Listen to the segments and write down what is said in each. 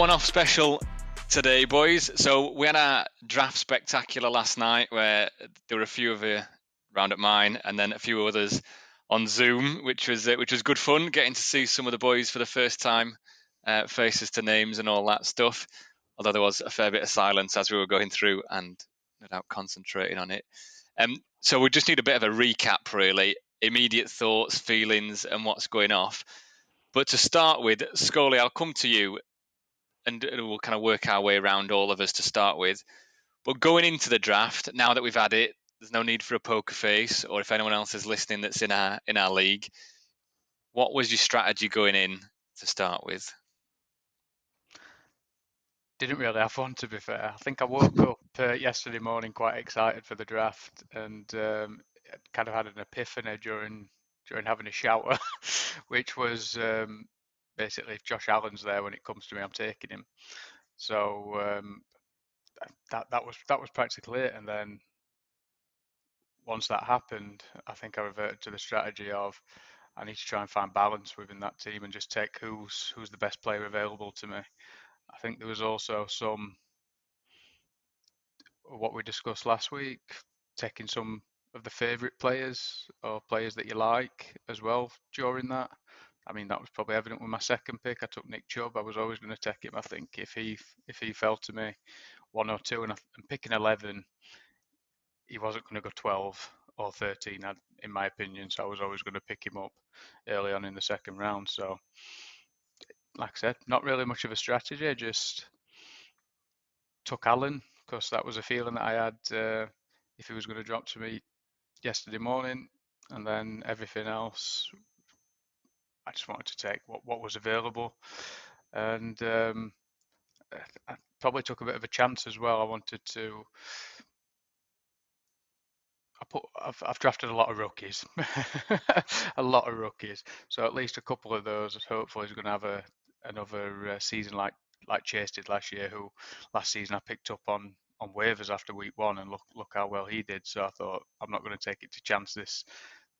One off special today, boys. So we had a draft spectacular last night where there were a few of you round at mine and then a few others on Zoom, which was uh, which was good fun getting to see some of the boys for the first time, uh, faces to names and all that stuff. Although there was a fair bit of silence as we were going through and no doubt concentrating on it. Um, so we just need a bit of a recap, really, immediate thoughts, feelings, and what's going off. But to start with, Scully, I'll come to you and we'll kind of work our way around all of us to start with. But going into the draft, now that we've had it, there's no need for a poker face, or if anyone else is listening that's in our in our league, what was your strategy going in to start with? Didn't really have one, to be fair. I think I woke up uh, yesterday morning quite excited for the draft, and um, kind of had an epiphany during during having a shower, which was um, basically if Josh Allen's there when it comes to me, I'm taking him. So um, that that was that was practically it. And then once that happened, I think I reverted to the strategy of I need to try and find balance within that team and just take who's who's the best player available to me. I think there was also some what we discussed last week, taking some of the favourite players or players that you like as well during that. I mean, that was probably evident with my second pick. I took Nick Chubb. I was always going to take him. I think if he if he fell to me one or two, and I'm picking eleven, he wasn't going to go twelve or thirteen, in my opinion. So I was always going to pick him up early on in the second round. So, like I said, not really much of a strategy. I just took Allen because that was a feeling that I had uh, if he was going to drop to me yesterday morning, and then everything else I just wanted to take what, what was available, and um, I probably took a bit of a chance as well. I wanted to. I put. I've, I've drafted a lot of rookies, a lot of rookies. So at least a couple of those, hopefully, is going to have a another uh, season like like Chase did last year. Who last season I picked up on on waivers after week one, and look look how well he did. So I thought I'm not going to take it to chance this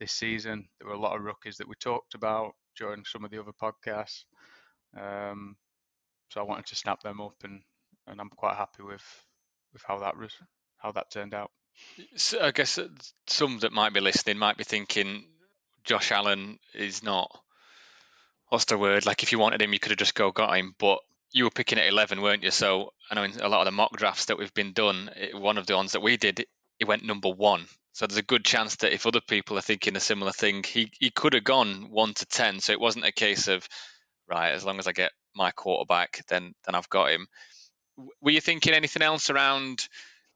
this season. There were a lot of rookies that we talked about during some of the other podcasts. Um, so I wanted to snap them up, and, and I'm quite happy with with how that was how that turned out. So I guess some that might be listening might be thinking Josh Allen is not what's the word? Like if you wanted him, you could have just go got him, but you were picking at 11, weren't you? So I know in a lot of the mock drafts that we've been done, it, one of the ones that we did, he went number one. So there's a good chance that if other people are thinking a similar thing, he he could have gone one to ten. So it wasn't a case of right, as long as I get my quarterback, then then I've got him. Were you thinking anything else around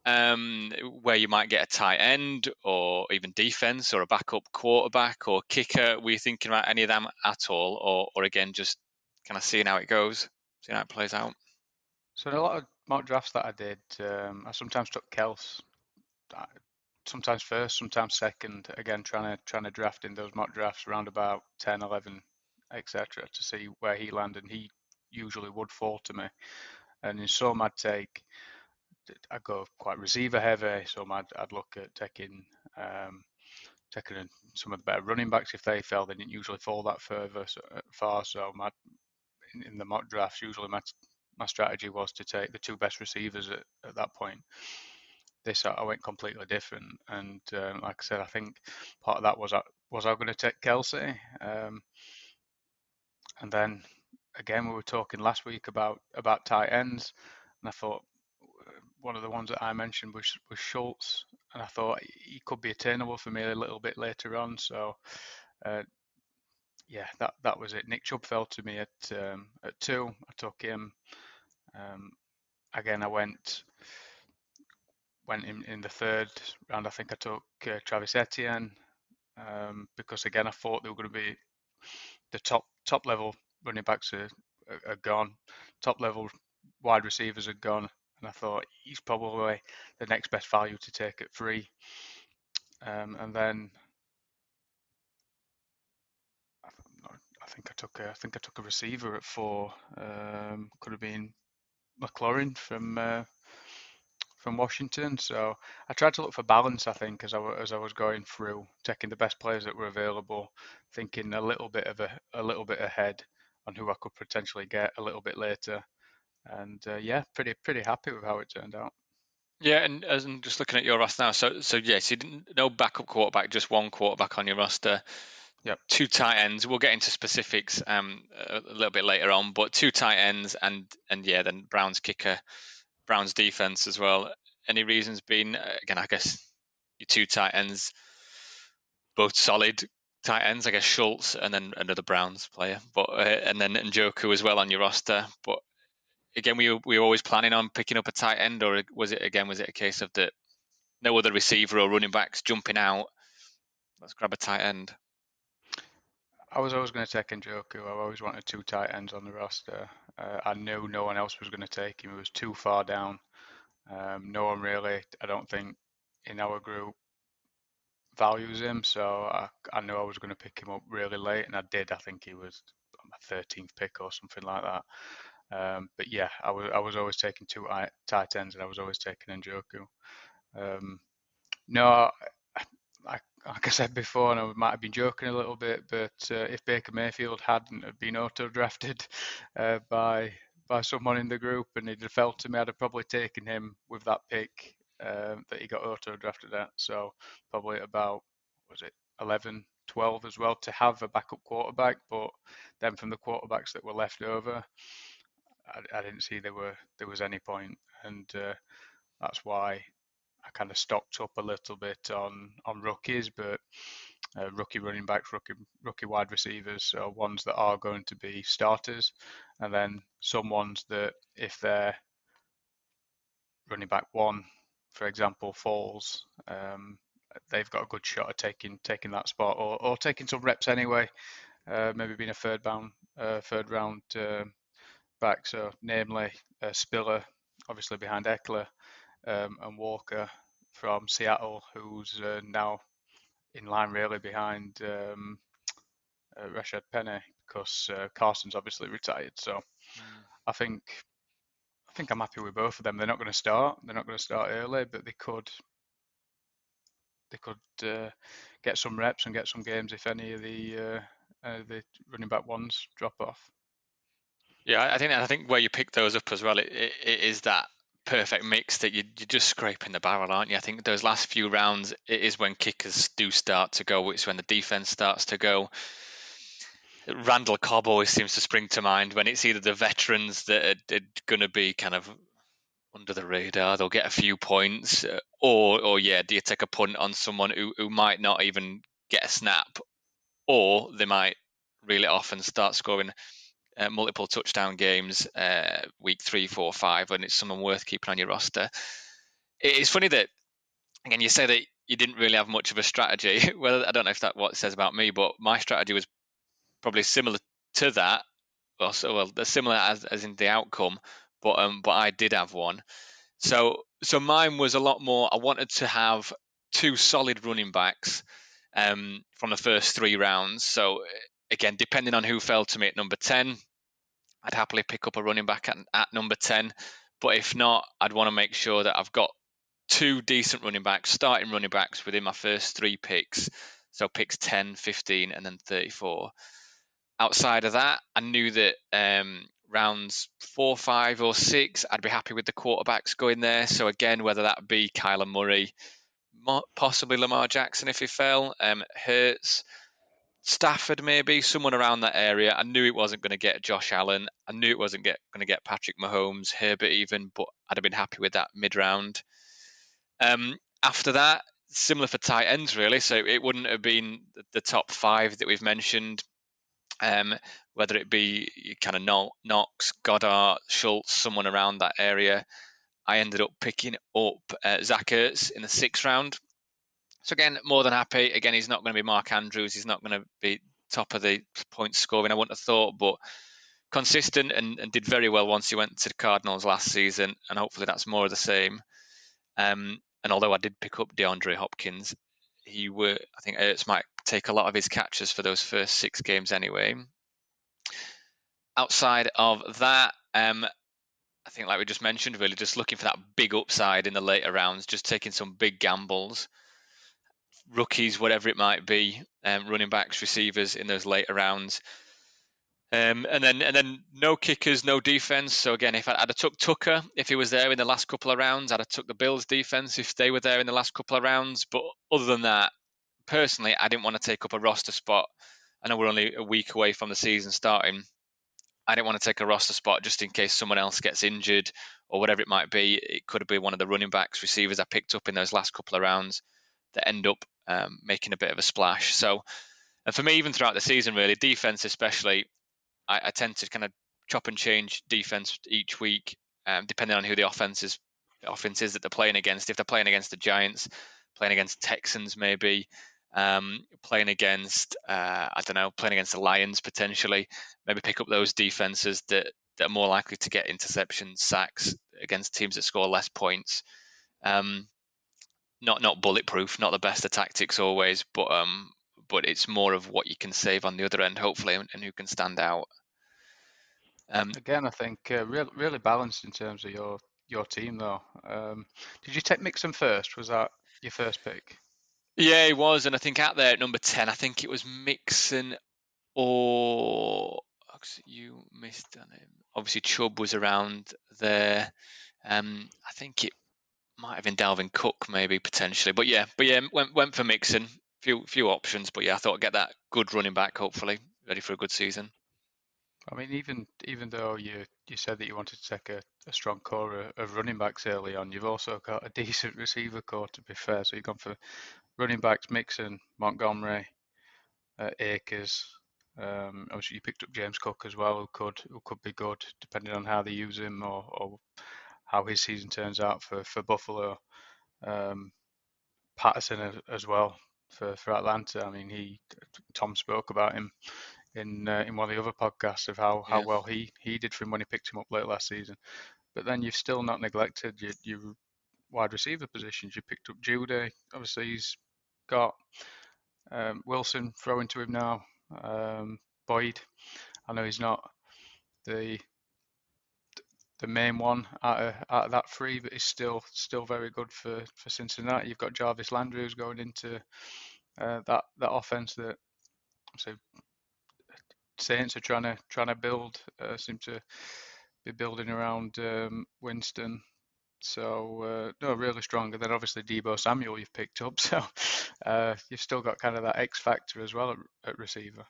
um, where you might get a tight end or even defense or a backup quarterback or kicker? Were you thinking about any of them at all, or or again just kind of seeing how it goes, seeing how it plays out? So in a lot of mock drafts that I did, um, I sometimes took Kels sometimes first, sometimes second. Again, trying to trying to draft in those mock drafts around about 10, 11, etc. to see where he landed. He usually would fall to me. And in some, I'd take, I'd go quite receiver heavy. Some I'd, I'd look at taking um, taking some of the better running backs if they fell. They didn't usually fall that further so, far. So my in, in the mock drafts, usually my my strategy was to take the two best receivers at, at that point. This I went completely different, and um, like I said, I think part of that was I was I going to take Kelce, um, and then again we were talking last week about about tight ends, and I thought one of the ones that I mentioned was was Schultz, and I thought he could be attainable for me a little bit later on. So, uh, yeah, that that was it. Nick Chubb fell to me at um, at two. I took him. Um, again, I went went in, in the third round. I think I took uh, Travis Etienne um, because again I thought they were going to be the top top level running backs are, are gone, top level wide receivers are gone, and I thought he's probably the next best value to take at three. Um, and then I think I took a, I think I took a receiver at four. Um, could have been McLaurin from uh, from Washington. So I tried to look for balance. I think as I as I was going through, taking the best players that were available, thinking a little bit of a a little bit ahead on who I could potentially get a little bit later. And uh, yeah, pretty pretty happy with how it turned out. Yeah, and as I'm just looking at your roster now, so so yes, you didn't no backup quarterback, just one quarterback on your roster. Yep. Two tight ends. We'll get into specifics um, a little bit later on, but two tight ends and and yeah, then Browns kicker, Browns defense as well. Any reasons being uh, again? I guess your two tight ends, both solid tight ends. I guess Schultz and then another Browns player, but uh, and then Njoku as well on your roster. But again, we we were always planning on picking up a tight end, or was it again? Was it a case of that no other receiver or running backs jumping out? Let's grab a tight end. I was always going to take Njoku. I always wanted two tight ends on the roster. Uh, I knew no one else was going to take him. He was too far down. Um, no one really, I don't think, in our group values him. So I, I knew I was going to pick him up really late, and I did. I think he was my 13th pick or something like that. Um, but yeah, I was I was always taking two tight ends, and I was always taking Njoku. Um, no, I, like I said before, and I might have been joking a little bit, but uh, if Baker Mayfield hadn't have been auto drafted uh, by by someone in the group and he'd have felt to me, I'd have probably taken him with that pick uh, that he got auto drafted at. So probably about was it 11, 12 as well to have a backup quarterback. But then from the quarterbacks that were left over, I, I didn't see there were there was any point, and uh, that's why I kind of stocked up a little bit on on rookies, but uh, rookie running backs, rookie rookie wide receivers are ones that are going to be starters, and then some ones that if they're running back one, for example, falls, um, they've got a good shot at taking taking that spot or, or taking some reps anyway. Uh, maybe being a third round uh, third round uh, back. So namely uh, Spiller, obviously behind Ekeler, um, and Walker from Seattle, who's uh, now in line really behind um, uh, Rashaad Penny because uh, Carson's obviously retired. So mm. I think I think I'm happy with both of them. They're not going to start. They're not going to start early, but they could they could uh, get some reps and get some games if any of the uh, uh, the running back ones drop off. Yeah, I think I think where you pick those up as well, it, it, it is that perfect mix that you, you're just scraping the barrel, aren't you? I think those last few rounds, it is when kickers do start to go. It's when the defense starts to go. Randall Cobb always seems to spring to mind when it's either the veterans that are, are going to be kind of under the radar, they'll get a few points, uh, or or yeah, do you take a punt on someone who, who might not even get a snap, or they might reel it off and start scoring uh, multiple touchdown games uh, week three, four, five, and it's someone worth keeping on your roster. It's funny that again you say that you didn't really have much of a strategy. well, I don't know if that what it says about me, but my strategy was probably similar to that. Well, so well, similar as, as in the outcome, but um, but I did have one. So so mine was a lot more. I wanted to have two solid running backs um, from the first three rounds. So again, depending on who fell to me at number 10, I'd happily pick up a running back at, at number 10. But if not, I'd want to make sure that I've got two decent running backs, starting running backs within my first three picks. So picks 10, 15, and then 34. Outside of that, I knew that um, rounds four, five, or six, I'd be happy with the quarterbacks going there. So again, whether that be Kyler Murray, possibly Lamar Jackson if he fell, um, Hurts, Stafford maybe, someone around that area. I knew it wasn't going to get Josh Allen. I knew it wasn't going to get Patrick Mahomes, Herbert even, but I'd have been happy with that mid round. Um, after that, similar for tight ends really. So it wouldn't have been the top five that we've mentioned. Um, whether it be kind of Knox, Goedert, Schultz, someone around that area. I ended up picking up uh, Zach Ertz in the sixth round. So again, more than happy. Again, he's not going to be Mark Andrews. He's not going to be top of the point scoring. I wouldn't have thought, but consistent and, and, did very well once he went to the Cardinals last season, and hopefully that's more of the same. Um, and although I did pick up DeAndre Hopkins, he were I think Ertz might take a lot of his catches for those first six games anyway. Outside of that, um, I think like we just mentioned, really just looking for that big upside in the later rounds, just taking some big gambles, rookies, whatever it might be, um, running backs, receivers in those later rounds. Um, and then and then no kickers, no defense. So again, if I, would have took Tucker if he was there in the last couple of rounds, I'd have took the Bills defense if they were there in the last couple of rounds. But other than that, personally, I didn't want to take up a roster spot. I know we're only a week away from the season starting. I didn't want to take a roster spot just in case someone else gets injured or whatever it might be. It could have been one of the running backs, receivers I picked up in those last couple of rounds that end up um, making a bit of a splash. So, and for me, even throughout the season, really, defense especially, I, I tend to kind of chop and change defense each week, um, depending on who the offense is, offense is that they're playing against. If they're playing against the Giants, playing against Texans, maybe um, playing against uh, I don't know, playing against the Lions potentially, maybe pick up those defenses that that are more likely to get interceptions, sacks against teams that score less points. Um, not not bulletproof, not the best of tactics always, but um, but it's more of what you can save on the other end, hopefully, and, who can stand out. Um, Again, I think uh, really, really balanced in terms of your your team, though. Um, did you take Mixon first? Was that your first pick? Yeah, it was, and I think out there at number ten, I think it was Mixon or you missed on him. Obviously, Chubb was around there. Um, I think it might have been Dalvin Cook, maybe potentially, but yeah, but yeah, went went for Mixon few few options, but yeah, I thought I'd get that good running back. Hopefully, ready for a good season. I mean, even even though you you said that you wanted to take a, a strong core of running backs early on, you've also got a decent receiver core. To be fair, so you've gone for running backs, Mixon, Montgomery, uh. Um, obviously, you picked up James Cook as well, who could who could be good depending on how they use him or, or how his season turns out for for Buffalo. Um, Patterson as well for, for Atlanta. I mean, he Tom spoke about him in uh, in one of the other podcasts of how, how well he, he did for him when he picked him up late last season. But then you've still not neglected your, your wide receiver positions. You picked up Jeudy. Obviously, he's got um, Wilson throwing to him now. Um, Boyd. I know he's not the the main one out of, out of that three, but he's still still very good for, for Cincinnati. You've got Jarvis Landry who's going into uh, that that offense that so Saints are trying to trying to build. Uh, seem to be building around um, Winston. So uh, no, really strong. And then obviously Deebo Samuel you've picked up. So uh, you've still got kind of that X factor as well at, at receiver.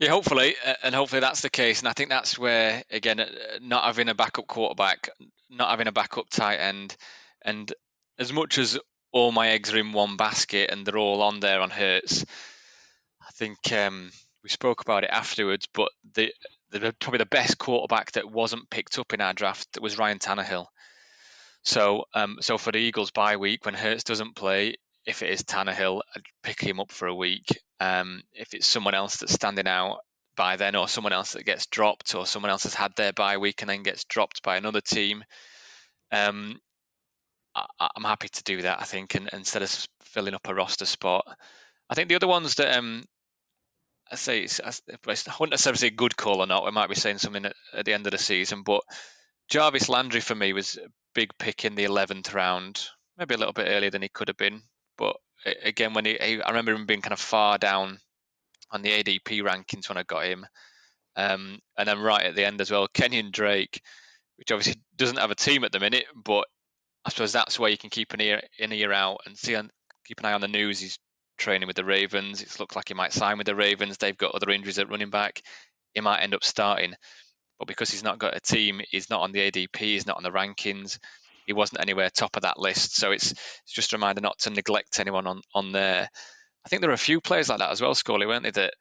Yeah, hopefully, and hopefully that's the case. And I think that's where, again, uh, not having a backup quarterback, not having a backup tight end, and as much as all my eggs are in one basket and they're all on there on Hurts, I think um, we spoke about it afterwards. But the, the probably the best quarterback that wasn't picked up in our draft was Ryan Tannehill. So, um, so for the Eagles bye week when Hurts doesn't play, if it is Tannehill, I'd pick him up for a week. Um, if it's someone else that's standing out by then, or someone else that gets dropped, or someone else has had their bye week and then gets dropped by another team, um, I, am happy to do that. I think, and, instead of filling up a roster spot, I think the other ones that um, I say, it's, I wouldn't necessarily say good call or not. We might be saying something at, at the end of the season, but Jarvis Landry for me was a big pick in the 11th round, maybe a little bit earlier than he could have been. But again, when he, I remember him being kind of far down on the ADP rankings when I got him. Um, and then right at the end as well, Kenyon Drake, which obviously doesn't have a team at the minute, but I suppose that's where you can keep an ear an ear out and see on, keep an eye on the news. He's training with the Ravens. It looks like he might sign with the Ravens. They've got other injuries at running back. He might end up starting, but because he's not got a team, he's not on the ADP. He's not on the rankings. He wasn't anywhere top of that list. So it's it's just a reminder not to neglect anyone on on there. I think there are a few players like that as well, Scully, weren't they? That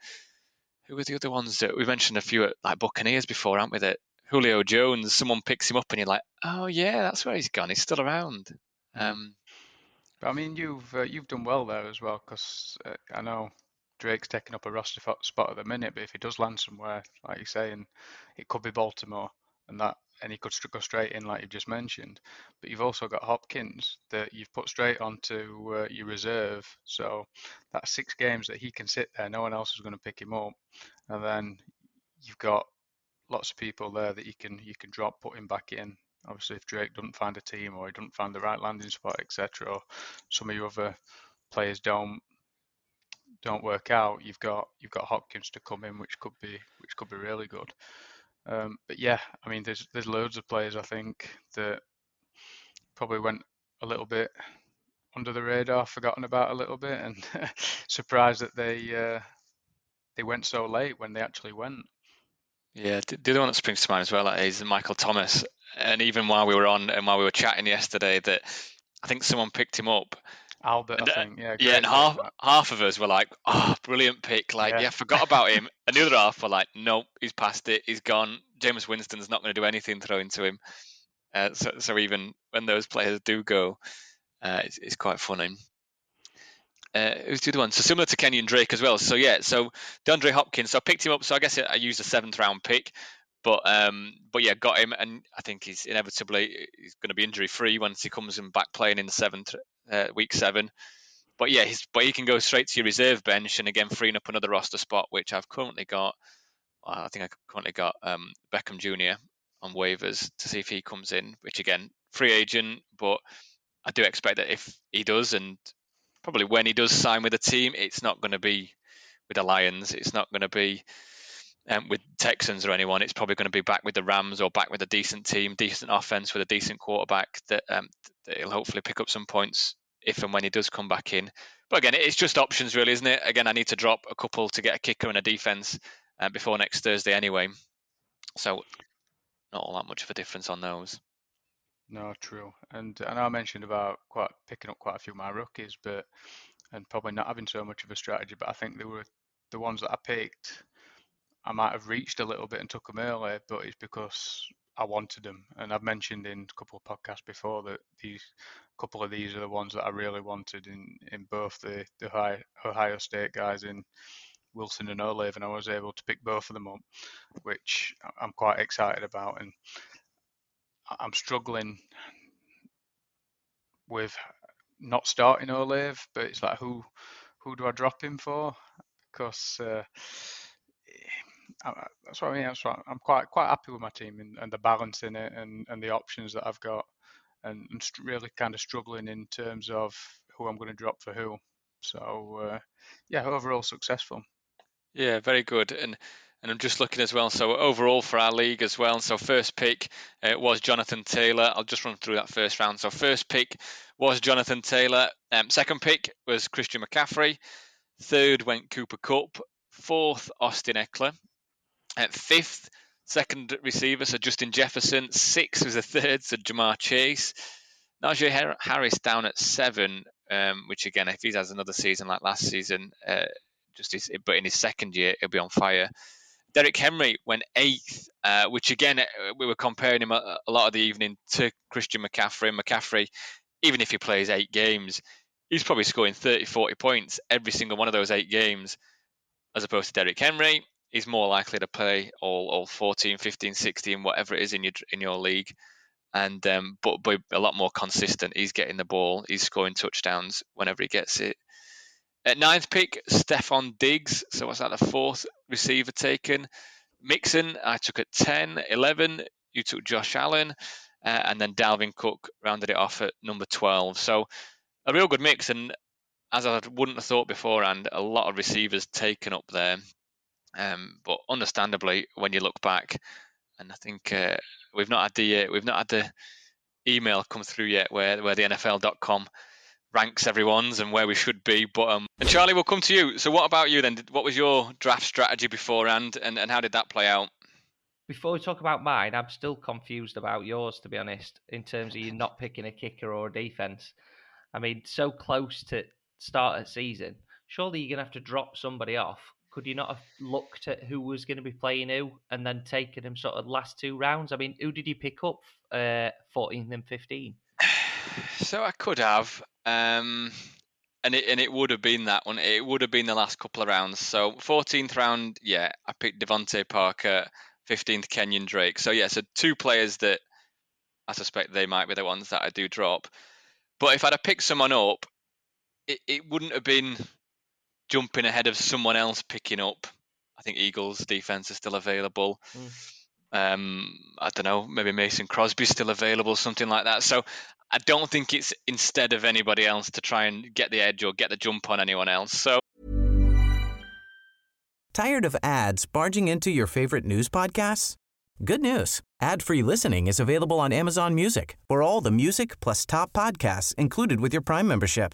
who were the other ones that we mentioned a few at like Buccaneers before, aren't we? That Julio Jones, someone picks him up and you're like, oh yeah, that's where he's gone. He's still around. Um, But I mean, you've uh, you've done well there as well because uh, I know Drake's taking up a roster spot at the minute, but if he does land somewhere, like you say, and it could be Baltimore, and that and he could go straight in like you've just mentioned. But you've also got Hopkins that you've put straight onto uh, your reserve, so that's six games that he can sit there. No one else is going to pick him up, and then you've got lots of people there that you can you can drop, put him back in. Obviously, if Drake doesn't find a team or he doesn't find the right landing spot, etc., or some of your other players don't don't work out, you've got you've got Hopkins to come in, which could be which could be really good. Um, but yeah, I mean, there's there's loads of players I think that probably went a little bit under the radar, forgotten about a little bit, and surprised that they uh, they went so late when they actually went. Yeah, the the other one that springs to mind as well is Michael Thomas. And even while we were on and while we were chatting yesterday, that I think someone picked him up. Albert, And, I uh, think, yeah, Yeah, and half that. half of us were like, "Oh, brilliant pick!" Like, Yeah. yeah, forgot about him. And the other half were like, "Nope, he's past it. He's gone. Jameis Winston's not going to do anything thrown to him." Uh, so, so even when those players do go, uh, it's, it's quite funny. Uh, who's the other one? So similar to Kenyon Drake as well. So yeah, so DeAndre Hopkins. So I picked him up. So I guess I used a seventh round pick, but um, but yeah, got him, and I think he's inevitably he's going to be injury free once he comes in back playing in the seventh uh, week seven. But yeah, he's but he can go straight to your reserve bench, and again freeing up another roster spot, which I've currently got. I think I currently got um, Beckham Jr. on waivers to see if he comes in, which again free agent, but I do expect that if he does, and probably when he does sign with a team, it's not going to be with the Lions. It's not going to be um, with Texans or anyone. It's probably going to be back with the Rams or back with a decent team, decent offense with a decent quarterback that, um, that he'll hopefully pick up some points if and when he does come back in. But again, it's just options, really, isn't it? Again, I need to drop a couple to get a kicker and a defense uh, before next Thursday anyway. So not all that much of a difference on those. No, true. And I know I mentioned about quite picking up quite a few of my rookies, but and probably not having so much of a strategy. But I think they were the ones that I picked. I might have reached a little bit and took them early, but it's because I wanted them. And I've mentioned in a couple of podcasts before that these a couple of these are the ones that I really wanted in in both the the Ohio, Ohio State guys in Wilson and Olave, and I was able to pick both of them up, which I'm quite excited about. And I'm struggling with not starting Olave, but it's like who who do I drop him for? Because uh, That's what I mean. That's what I'm quite quite happy with my team and, and the balance in it and, and the options that I've got, and, and really kind of struggling in terms of who I'm going to drop for who. So uh, yeah, overall successful. Yeah, very good. And and I'm just looking as well. So overall for our league as well. So first pick uh, was Jonathan Taylor. I'll just run through that first round. So first pick was Jonathan Taylor. Um, second pick was Christian McCaffrey. Third went Cooper Kupp. Fourth Austin Ekeler. At fifth, second receiver, so Justin Jefferson. Sixth was the third, so Ja'Marr Chase. Najee Harris down at seven, um, which again, if he has another season like last season, uh, just his, but in his second year, he'll be on fire. Derrick Henry went eighth, uh, which again, uh, we were comparing him a, a lot of the evening to Christian McCaffrey. McCaffrey, even if he plays eight games, he's probably scoring 30, 40 points every single one of those eight games, as opposed to Derrick Henry. He's more likely to play all, all 14, 15, 16, whatever it is in your in your league, and um, but but a lot more consistent. He's getting the ball, he's scoring touchdowns whenever he gets it. At ninth pick, Stefon Diggs. So what's that? The fourth receiver taken. Mixon, I took at 10. 11, you took Josh Allen. Uh, and then Dalvin Cook rounded it off at number 12. So a real good mix. And as I wouldn't have thought beforehand, a lot of receivers taken up there. Um, but understandably, when you look back, and I think uh, we've not had the uh, we've not had the email come through yet where where the NFL.com ranks everyone's and where we should be. But um, and Charlie, we'll come to you. So, what about you then? What was your draft strategy beforehand, and and how did that play out? Before we talk about mine, I'm still confused about yours, to be honest, in terms of you not picking a kicker or a defense. I mean, so close to start a season, surely you're gonna have to drop somebody off. Could you not have looked at who was going to be playing who and then taken them sort of last two rounds? I mean, who did you pick up uh, 14th and 15? So I could have, um, and it and it would have been that one. It would have been the last couple of rounds. So 14th round, yeah, I picked DeVante Parker. 15th Kenyon Drake. So yeah, so two players that I suspect they might be the ones that I do drop. But if I'd have picked someone up, it, it wouldn't have been jumping ahead of someone else picking up. I think Eagles defense is still available. Mm. Um, I don't know, maybe Mason Crosby's still available, something like that. So I don't think it's instead of anybody else to try and get the edge or get the jump on anyone else. So tired of ads barging into your favorite news podcasts? Good news. Ad-free listening is available on Amazon Music. For all the music plus top podcasts included with your Prime membership.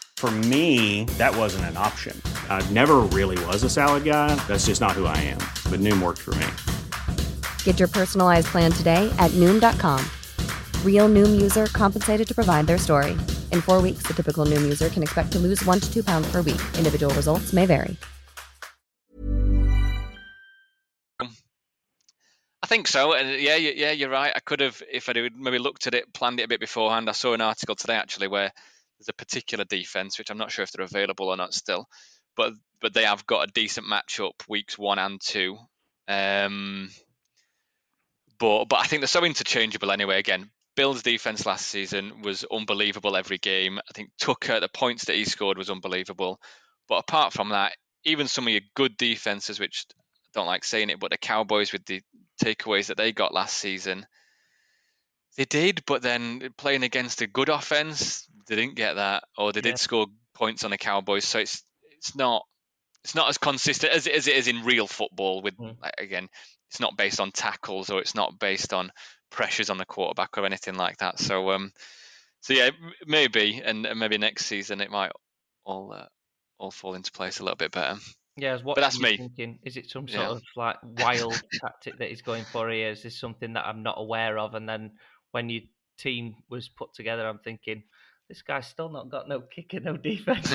For me, that wasn't an option. I never really was a salad guy. That's just not who I am. But Noom worked for me. Get your personalized plan today at Noom.com. Real Noom user compensated to provide their story. In four weeks, the typical Noom user can expect to lose one to two pounds per week. Individual results may vary. I think so, and yeah, yeah, you're right. I could have, if I'd maybe looked at it, planned it a bit beforehand. I saw an article today actually where there's a particular defense, which I'm not sure if they're available or not still, but but they have got a decent matchup weeks one and two. Um, but but I think they're so interchangeable anyway. Again, Bill's defense last season was unbelievable every game. I think Tucker, the points that he scored was unbelievable. But apart from that, even some of your good defenses, which I don't like saying it, but the Cowboys with the takeaways that they got last season, they did, but then playing against a good offense, they didn't get that, or they yeah. did score points on the Cowboys. So it's it's not it's not as consistent as, as it is in real football. With mm. like, again, it's not based on tackles or it's not based on pressures on the quarterback or anything like that. So um, so yeah, maybe and, and maybe next season it might all uh, all fall into place a little bit better. Yeah, what but that's me. Thinking, is it some sort yeah. of like wild tactic that he's going for here? Is this something that I'm not aware of? And then when your team was put together, I'm thinking, this guy's still not got no kicker, no defense.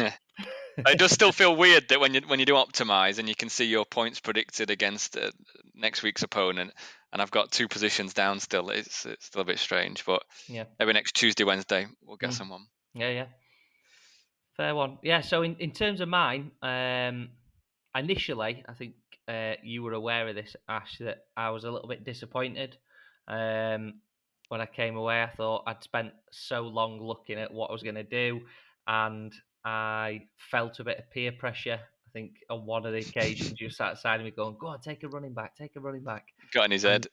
it does still feel weird that when you when you do optimize and you can see your points predicted against uh, next week's opponent, and I've got two positions down still. It's it's still a bit strange, but yeah, maybe next Tuesday, Wednesday we'll get mm. someone. Yeah, yeah, fair one. Yeah. So in in terms of mine, um, initially I think uh, you were aware of this, Ash, that I was a little bit disappointed. Um, when I came away, I thought I'd spent so long looking at what I was going to do, and I felt a bit of peer pressure. I think on one of the occasions you sat beside me going, "Go on, take a running back, take a running back." Got in his head.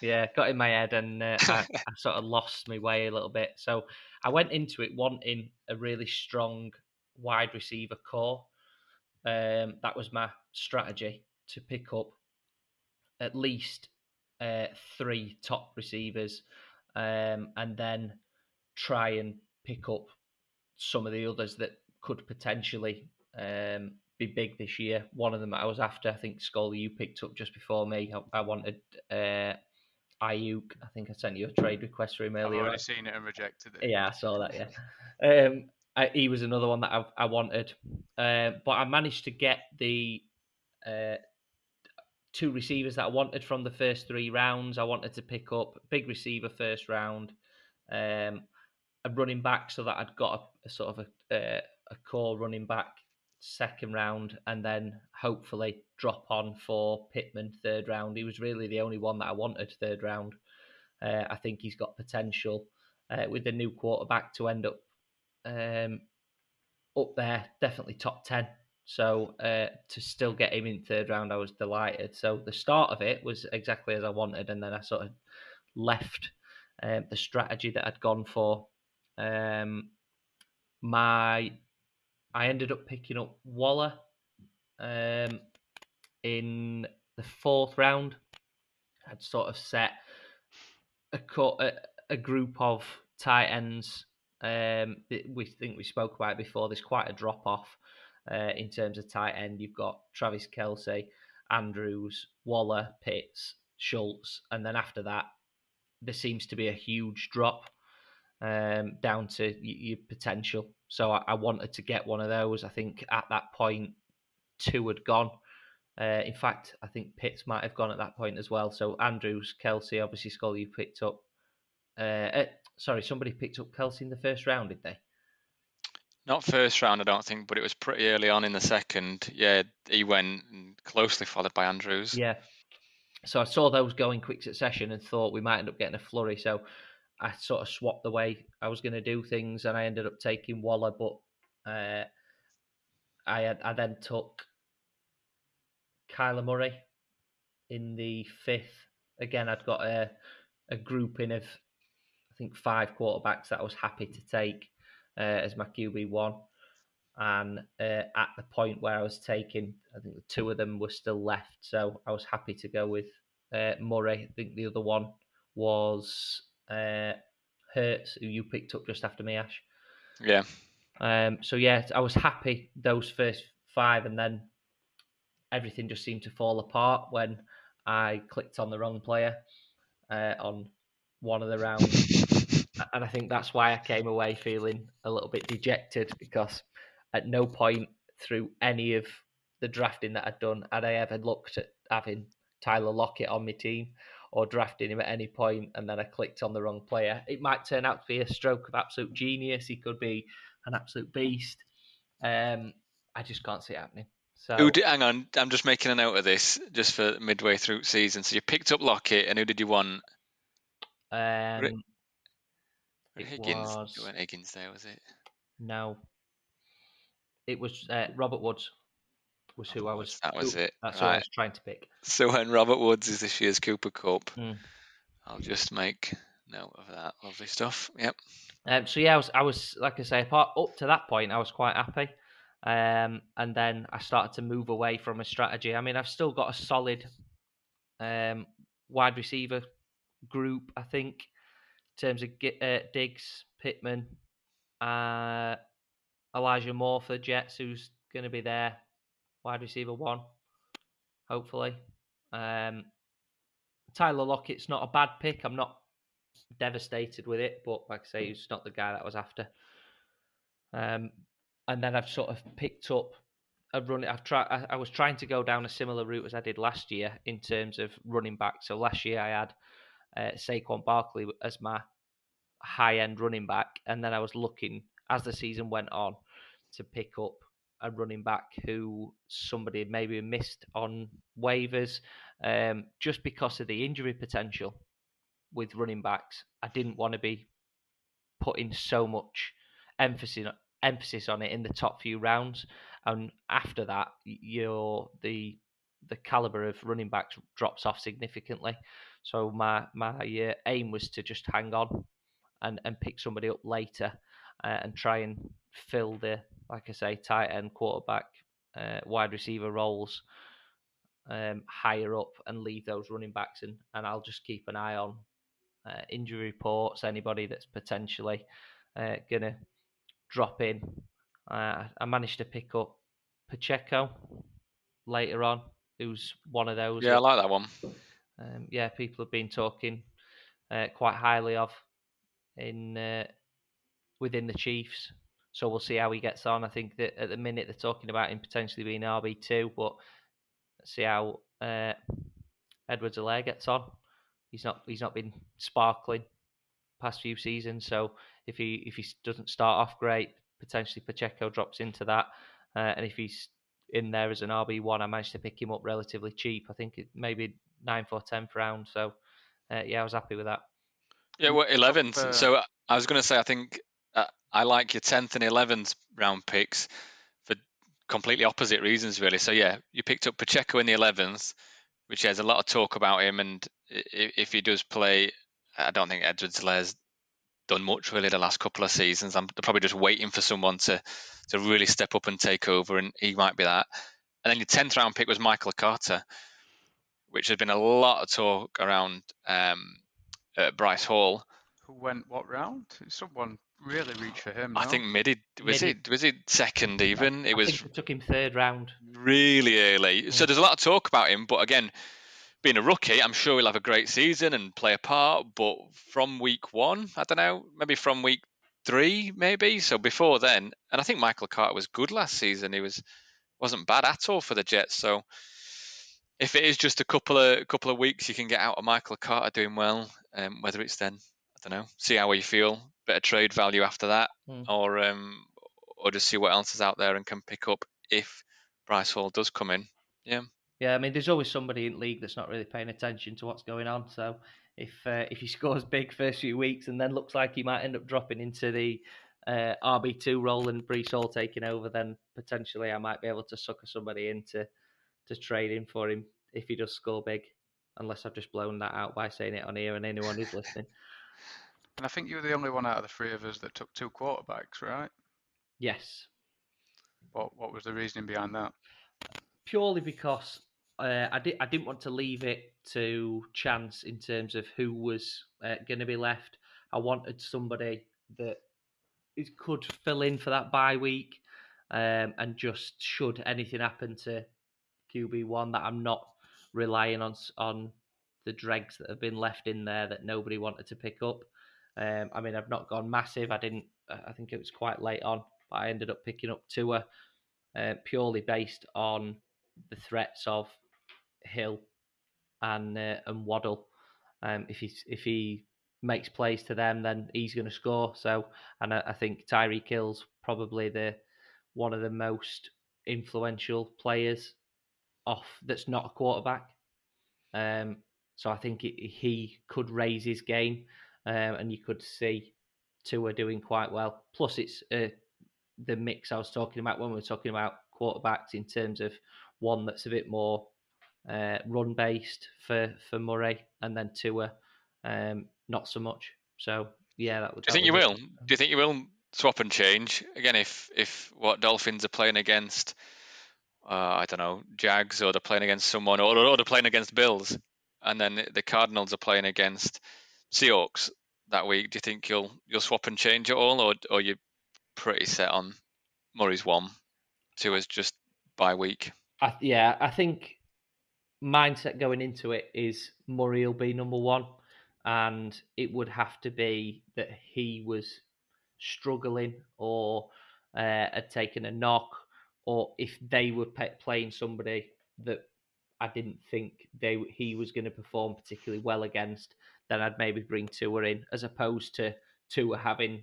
Yeah, got in my head, and uh, I, I, sort of lost my way a little bit. So I went into it wanting a really strong wide receiver core. Um, that was my strategy to pick up at least uh, three top receivers um, and then try and pick up some of the others that could potentially um, be big this year. One of them I was after, I think Scully, you picked up just before me. I, I wanted uh, Aiyuk. I think I sent you a trade request for him earlier. I've already seen it and rejected it. Yeah, I saw that. Yeah, um, I, he was another one that I, I wanted, uh, but I managed to get the uh, two receivers that I wanted from the first three rounds. I wanted to pick up big receiver first round, um, a running back so that I'd got a, a sort of a, a, a, core running back second round, and then hopefully drop on for Pittman third round. He was really the only one that I wanted third round. Uh, I think he's got potential uh, with the new quarterback to end up um, up there, definitely top ten. So uh, to still get him in third round, I was delighted. So the start of it was exactly as I wanted, and then I sort of left um, the strategy that I'd gone for. Um, my I ended up picking up Waller um, in the fourth round. I'd sort of set a, a, a group of tight ends. Um, we think we spoke about before. There's quite a drop off uh, in terms of tight end. You've got Travis Kelce, Andrews, Waller, Pitts, Schultz, and then after that, there seems to be a huge drop um, down to your potential. So I-, I wanted to get one of those. I think at that point, two had gone. Uh, in fact, I think Pitts might have gone at that point as well. So Andrews, Kelce, obviously Scully picked up. Uh, uh, sorry, somebody picked up Kelce in the first round, did they? Not first round, I don't think, but it was pretty early on in the second. Yeah, he went closely followed by Andrews. Yeah. So I saw those go in quick succession and thought we might end up getting a flurry. So I sort of swapped the way I was going to do things, and I ended up taking Waller, but uh, I had, I then took Kyler Murray in the fifth. Again, I'd got a a grouping of I think five quarterbacks that I was happy to take uh, as my QB one, and uh, at the point where I was taking, I think the two of them were still left, so I was happy to go with uh, Murray. I think the other one was uh, Hurts, who you picked up just after me, Ash. Yeah. Um, so yeah, I was happy those first five, and then everything just seemed to fall apart when I clicked on the wrong player uh, on one of the rounds, and I think that's why I came away feeling a little bit dejected because at no point through any of the drafting that I'd done had I ever looked at having Tyler Lockett on my team or drafting him at any point and then I clicked on the wrong player. It might turn out to be a stroke of absolute genius. He could be an absolute beast. Um, I just can't see it happening. So who did, hang on, I'm just making a note of this just for midway through season. So you picked up Lockett, and who did you want? Um, it, Higgins. was It went Higgins there, was it? no, it was uh, Robert Woods. Was who I was. That was who- it. That's who I was trying to pick. So when Robert Woods is this year's Cooper Kupp, Mm. I'll just make note of that. Lovely stuff. Yep. Um, so yeah, I was, I was like I say, apart up to that point, I was quite happy, um, and then I started to move away from a strategy. I mean, I've still got a solid um, wide receiver group, I think, in terms of uh, Diggs, Pittman, uh, Elijah Moore for the Jets, who's going to be there, wide receiver one, hopefully. Um, Tyler Lockett's not a bad pick. I'm not devastated with it, but like I say, he's not the guy that I was after. Um, and then I've sort of picked up a run. I've tried. I, I was trying to go down a similar route as I did last year in terms of running back. So last year I had uh, Saquon Barkley as my high end running back, and then I was looking as the season went on to pick up a running back who somebody maybe missed on waivers um, just because of the injury potential with running backs. I didn't want to be putting so much emphasis emphasis on it in the top few rounds, and after that, your the the caliber of running backs drops off significantly. So my my uh, aim was to just hang on and and pick somebody up later uh, and try and fill the like I say tight end quarterback uh, wide receiver roles um, higher up and leave those running backs and and I'll just keep an eye on uh, injury reports anybody that's potentially uh, gonna drop in. Uh, I managed to pick up Pacheco later on, who's one of those. Yeah, I like that one. Um, yeah, people have been talking uh, quite highly of in uh, within the Chiefs. So we'll see how he gets on. I think that at the minute they're talking about him potentially being RB two, but let's see how uh, Edwards-Helaire gets on. He's not he's not been sparkling past few seasons. So if he if he doesn't start off great, potentially Pacheco drops into that. Uh, and if he's in there as an RB one, I managed to pick him up relatively cheap. I think it maybe ninth or tenth round. So uh, yeah, I was happy with that. Yeah, well, eleventh. uh, So I was going to say, I think uh, I like your tenth and eleventh round picks for completely opposite reasons, really. So yeah, you picked up Pacheco in the eleventh, which has a lot of talk about him, and if he does play, I don't think Edwards-Helaire's done much really the last couple of seasons. I'm probably just waiting for someone to to really step up and take over, and he might be that. And then your tenth round pick was Michael Carter, which has been a lot of talk around um, uh, Breece Hall. Who went what round? Someone really reached for him. I no? think mid was Mid- it was it second even? It I was think we took him third round. really early. So there's a lot of talk about him, but again, being a rookie, I'm sure he'll have a great season and play a part. But from week one, I don't know, maybe from week three, maybe. So before then, and I think Michael Carter was good last season. He was wasn't bad at all for the Jets. So if it is just a couple of couple of weeks, you can get out of Michael Carter doing well. Um, whether it's then, I don't know, see how you feel, bit of trade value after that, Hmm. or um, or just see what else is out there and can pick up if Breece Hall does come in. Yeah. Yeah, I mean, there's always somebody in the league that's not really paying attention to what's going on. So if uh, if he scores big first few weeks and then looks like he might end up dropping into the uh, RB two role and Breece Hall taking over, then potentially I might be able to sucker somebody into to trade in for him if he does score big. Unless I've just blown that out by saying it on here and anyone who's listening. And I think you were the only one out of the three of us that took two quarterbacks, right? Yes, What What was the reasoning behind that? purely because uh, I did I didn't want to leave it to chance in terms of who was uh, going to be left. I wanted somebody that is, could fill in for that bye week, um, and just should anything happen to QB one, that I'm not relying on on the dregs that have been left in there that nobody wanted to pick up. Um, I mean, I've not gone massive. I didn't. I think it was quite late on, but I ended up picking up Tua uh, purely based on the threats of Hill and uh, and Waddle. Um, if he if he makes plays to them, then he's going to score. So, and I, I think Tyreek Hill's probably the one of the most influential players off that's not a quarterback. Um, so I think it, he could raise his game, um, and you could see Tua doing quite well. Plus, it's uh, the mix I was talking about when we were talking about quarterbacks in terms of one that's a bit more uh, run based for for Murray, and then Tua, um, not so much. So yeah, that would. Do you think you will? Do you think you will swap and change again if if what Dolphins are playing against? Uh, I don't know Jags or they're playing against someone or, or they're playing against Bills, and then the Cardinals are playing against Seahawks that week. Do you think you'll you'll swap and change at all, or or you pretty set on Murray's one, two is just bye week? I, yeah, I think mindset going into it is Murray will be number one, and it would have to be that he was struggling or uh, had taken a knock, or if they were pe- playing somebody that I didn't think they he was going to perform particularly well against, then I'd maybe bring Tua in as opposed to Tua having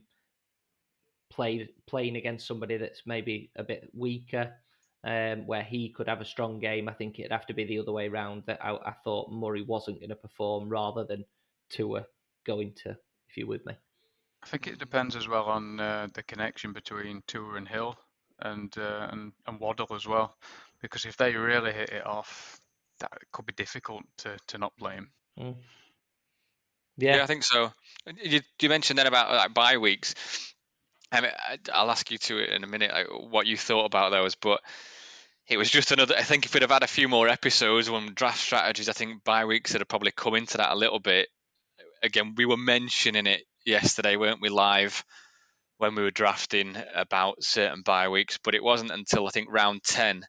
played playing against somebody that's maybe a bit weaker um, where he could have a strong game. I think it'd have to be the other way around. That I, I thought Murray wasn't going to perform rather than Tua going to. If you're with me, I think it depends as well on uh, the connection between Tua and Hill and, uh, and and Waddle as well, because if they really hit it off, that could be difficult to, to not blame. Mm. Yeah. I think so. You, you mentioned then about like bye weeks. I mean, I- I'll ask you to it in a minute, like, what you thought about those, but it was just another. I think if we'd have had a few more episodes on draft strategies, I think bye weeks would have probably come into that a little bit. Again, we were mentioning it yesterday, weren't we, live when we were drafting about certain bye weeks, but it wasn't until I think round 10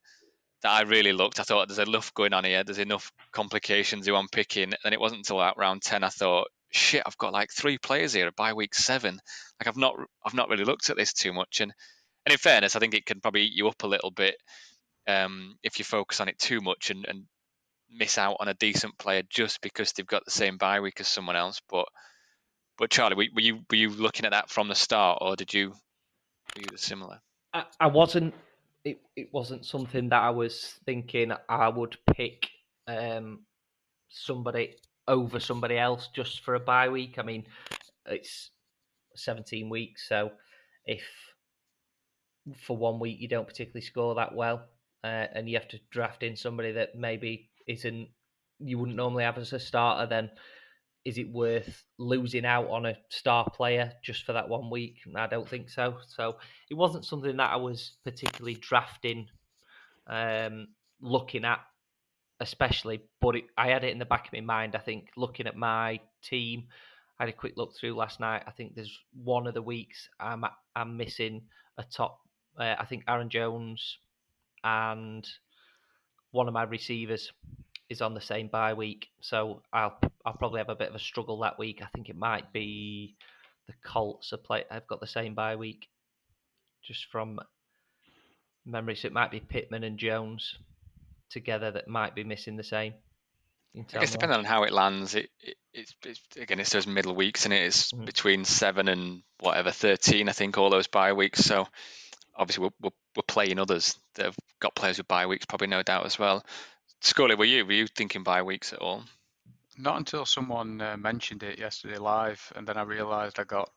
that I really looked. I thought there's enough going on here, there's enough complications who I'm picking, and it wasn't until about round 10 I thought, shit, I've got like three players here by week seven. Like I've not, I've not really looked at this too much, and and in fairness, I think it can probably eat you up a little bit um, if you focus on it too much and, and miss out on a decent player just because they've got the same bye week as someone else. But but Charlie, were, were you were you looking at that from the start, or did you were you similar? I, I wasn't. It, it wasn't something that I was thinking I would pick um, somebody over somebody else just for a bye week. I mean, it's 17 weeks, so if for one week you don't particularly score that well, uh, and you have to draft in somebody that maybe isn't you wouldn't normally have as a starter, then is it worth losing out on a star player just for that one week? I don't think so. So it wasn't something that I was particularly drafting, um, looking at, especially. But it, I had it in the back of my mind. I think looking at my team, I had a quick look through last night. I think there's one of the weeks I'm I'm missing a top. Uh, I think Aaron Jones and one of my receivers is on the same bye week, so I'll I'll probably have a bit of a struggle that week. I think it might be the Colts are play. I've got the same bye week, just from memory. So it might be Pittman and Jones together that might be missing the same. I guess depending on how it lands, it, it it's, it's, again it's those middle weeks and it is mm-hmm. between seven and whatever thirteen. I think all those bye weeks. So obviously we're, we're, we're playing others that have got players with bye weeks, probably no doubt as well. Scully, were you were you thinking bye weeks at all? Not until someone uh, mentioned it yesterday live, and then I realised I got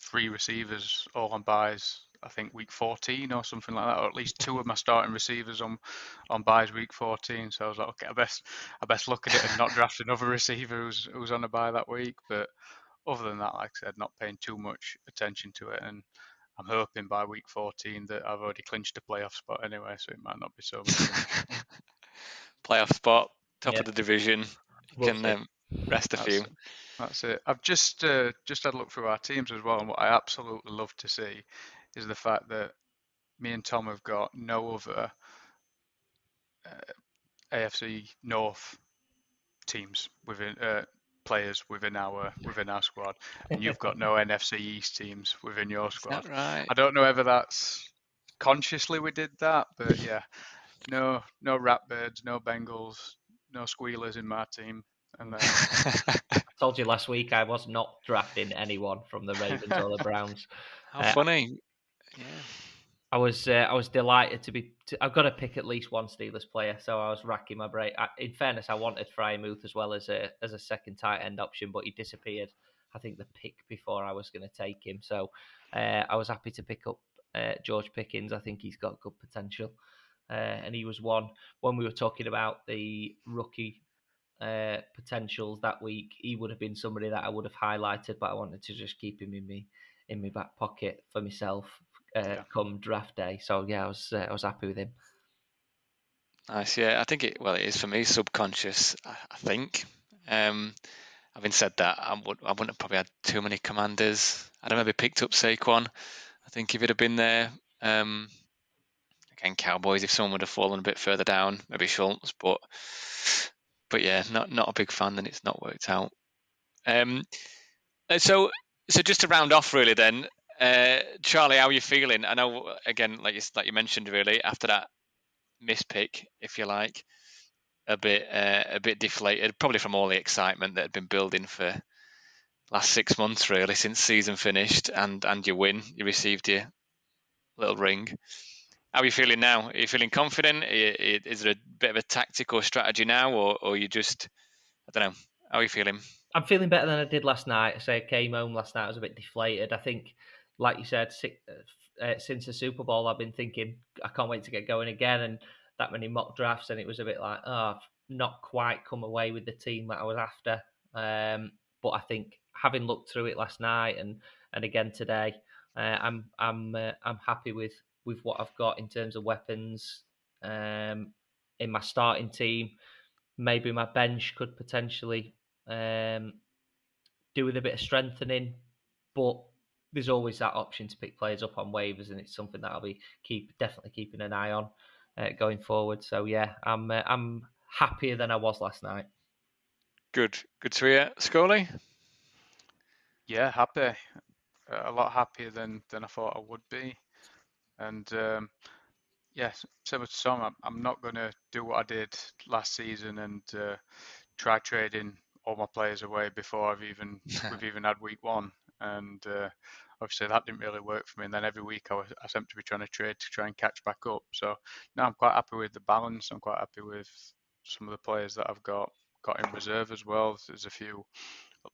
three receivers all on byes. I think week 14 or something like that, or at least two of my starting receivers on on byes week 14. So I was like, okay, I best I best look at it and not draft another receiver who's who's on a bye that week. But other than that, like I said, not paying too much attention to it, and I'm hoping by week 14 that I've already clinched a playoff spot anyway, so it might not be so much. playoff spot, top of the division. You can um, rest a that's few. It. That's it. I've just uh, just had a look through our teams as well, and what I absolutely love to see is the fact that me and Tom have got no other uh, AFC North teams within uh, players within our within our squad, and you've got no NFC East teams within your squad. right? I don't know whether that's consciously we did that, but yeah, no no Ratbirds, no Bengals, no Squealers in my team. And then I told you last week I was not drafting anyone from the Ravens or the Browns. How uh, funny! Yeah. I was uh, I was delighted to be. To, I've got to pick at least one Steelers player, so I was racking my brain. I, in fairness, I wanted Freiermuth as well as a as a second tight end option, but he disappeared. I think the pick before I was going to take him, so uh, I was happy to pick up uh, George Pickens. I think he's got good potential, uh, and he was one when we were talking about the rookie uh, potentials that week. He would have been somebody that I would have highlighted, but I wanted to just keep him in me in my back pocket for myself uh, yeah. come draft day. So yeah, I was uh, I was happy with him. Nice, yeah. I think it. Well, it is for me subconscious. I, I think. Um, having said that, I, would, I wouldn't have probably had too many commanders. I'd have maybe picked up Saquon. I think if it had been there, um, again, Cowboys. If someone would have fallen a bit further down, maybe Schultz. But but yeah, not not a big fan. Then it's not worked out. Um, so so just to round off, really, then uh, Charlie, how are you feeling? I know, again, like you, like you mentioned, really after that mispick, if you like, a bit uh, a bit deflated, probably from all the excitement that had been building for last six months, really, since season finished, and and you win, you received your little ring. How are you feeling now? Are you feeling confident? Is there a bit of a tactical strategy now, or or you just, I don't know, how are you feeling? I'm feeling better than I did last night. I say I came home last night, I was a bit deflated. I think like you said, uh, uh, since the Super Bowl, I've been thinking I can't wait to get going again, and that many mock drafts, and it was a bit like, oh, I've not quite come away with the team that I was after. Um, but I think having looked through it last night and and again today, uh, I'm I'm uh, I'm happy with with what I've got in terms of weapons um, in my starting team. Maybe my bench could potentially um, do with a bit of strengthening, but there's always that option to pick players up on waivers, and it's something that I'll be keep definitely keeping an eye on uh, going forward. So yeah, I'm uh, I'm happier than I was last night. Good, good to hear, Scully. Yeah, happy. A lot happier than than I thought I would be, and um, yes, similar to Tom, I'm, I'm not going to do what I did last season and uh, try trading all my players away before I've even we've even had week one, and uh, obviously that didn't really work for me. And then every week I was I seemed to be trying to trade to try and catch back up. So now I'm quite happy with the balance. I'm quite happy with some of the players that I've got got in reserve as well. There's a few,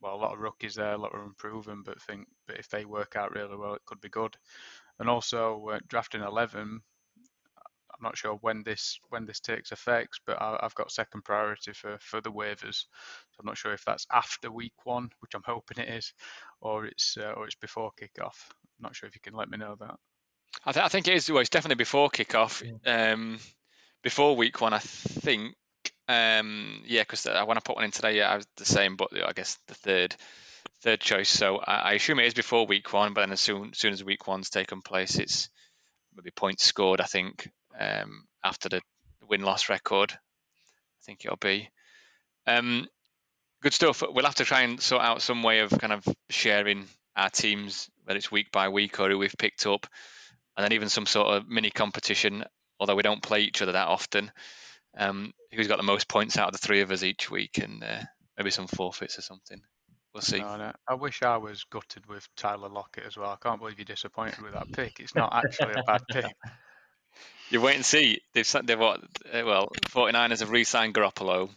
well, a lot of rookies there, a lot of unproven, but think, but if they work out really well, it could be good. And also uh, drafting 11, I'm not sure when this when this takes effect, but I, have got second priority for for the waivers. So I'm not sure if that's after week one, which I'm hoping it is, or it's uh, or it's before kickoff. I'm not sure if you can let me know that. I, th- I think it is. Well, it's definitely before kickoff. Um, before week one, I think. Um, yeah, because uh, when I put one in today, yeah, I was the same, but I guess the third third choice. So I, I assume it is before week one, but then as soon as soon as week one's taken place, it's maybe points scored. I think um, after the win loss record. I think it'll be. Um, good stuff. We'll have to try and sort out some way of kind of sharing our teams, whether it's week by week or who we've picked up, and then even some sort of mini competition. Although we don't play each other that often, um, who's got the most points out of the three of us each week, and uh, maybe some forfeits or something. We'll see. No, no. I wish I was gutted with Tyler Lockett as well. I can't believe you're disappointed with that pick. It's not actually a bad pick. You wait and see. They've they've what? Uh, well, 49ers have re-signed Garoppolo,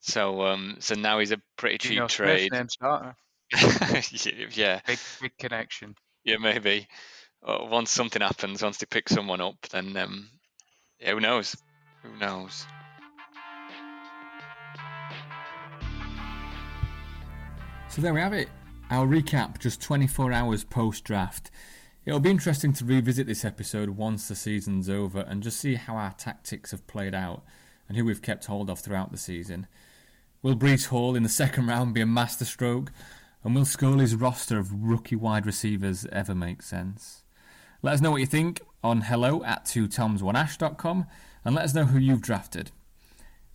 so um, so now he's a pretty cheap you know, trade. Name starter. yeah, big big connection. Yeah, maybe. Uh, once something happens, once they pick someone up, then um, yeah, who knows? Who knows? So there we have it. Our recap just 24 hours post draft. It'll be interesting to revisit this episode once the season's over and just see how our tactics have played out and who we've kept hold of throughout the season. Will Breece Hall in the second round be a masterstroke? And will Scully's roster of rookie wide receivers ever make sense? Let us know what you think on hello at twotoms1ash.com and let us know who you've drafted.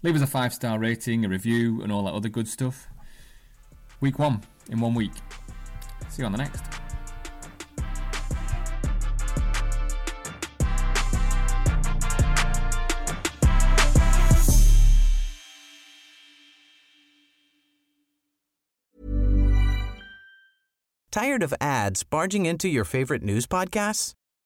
Leave us a five star rating, a review, and all that other good stuff. Week one in one week. See you on the next. Tired of ads barging into your favorite news podcasts?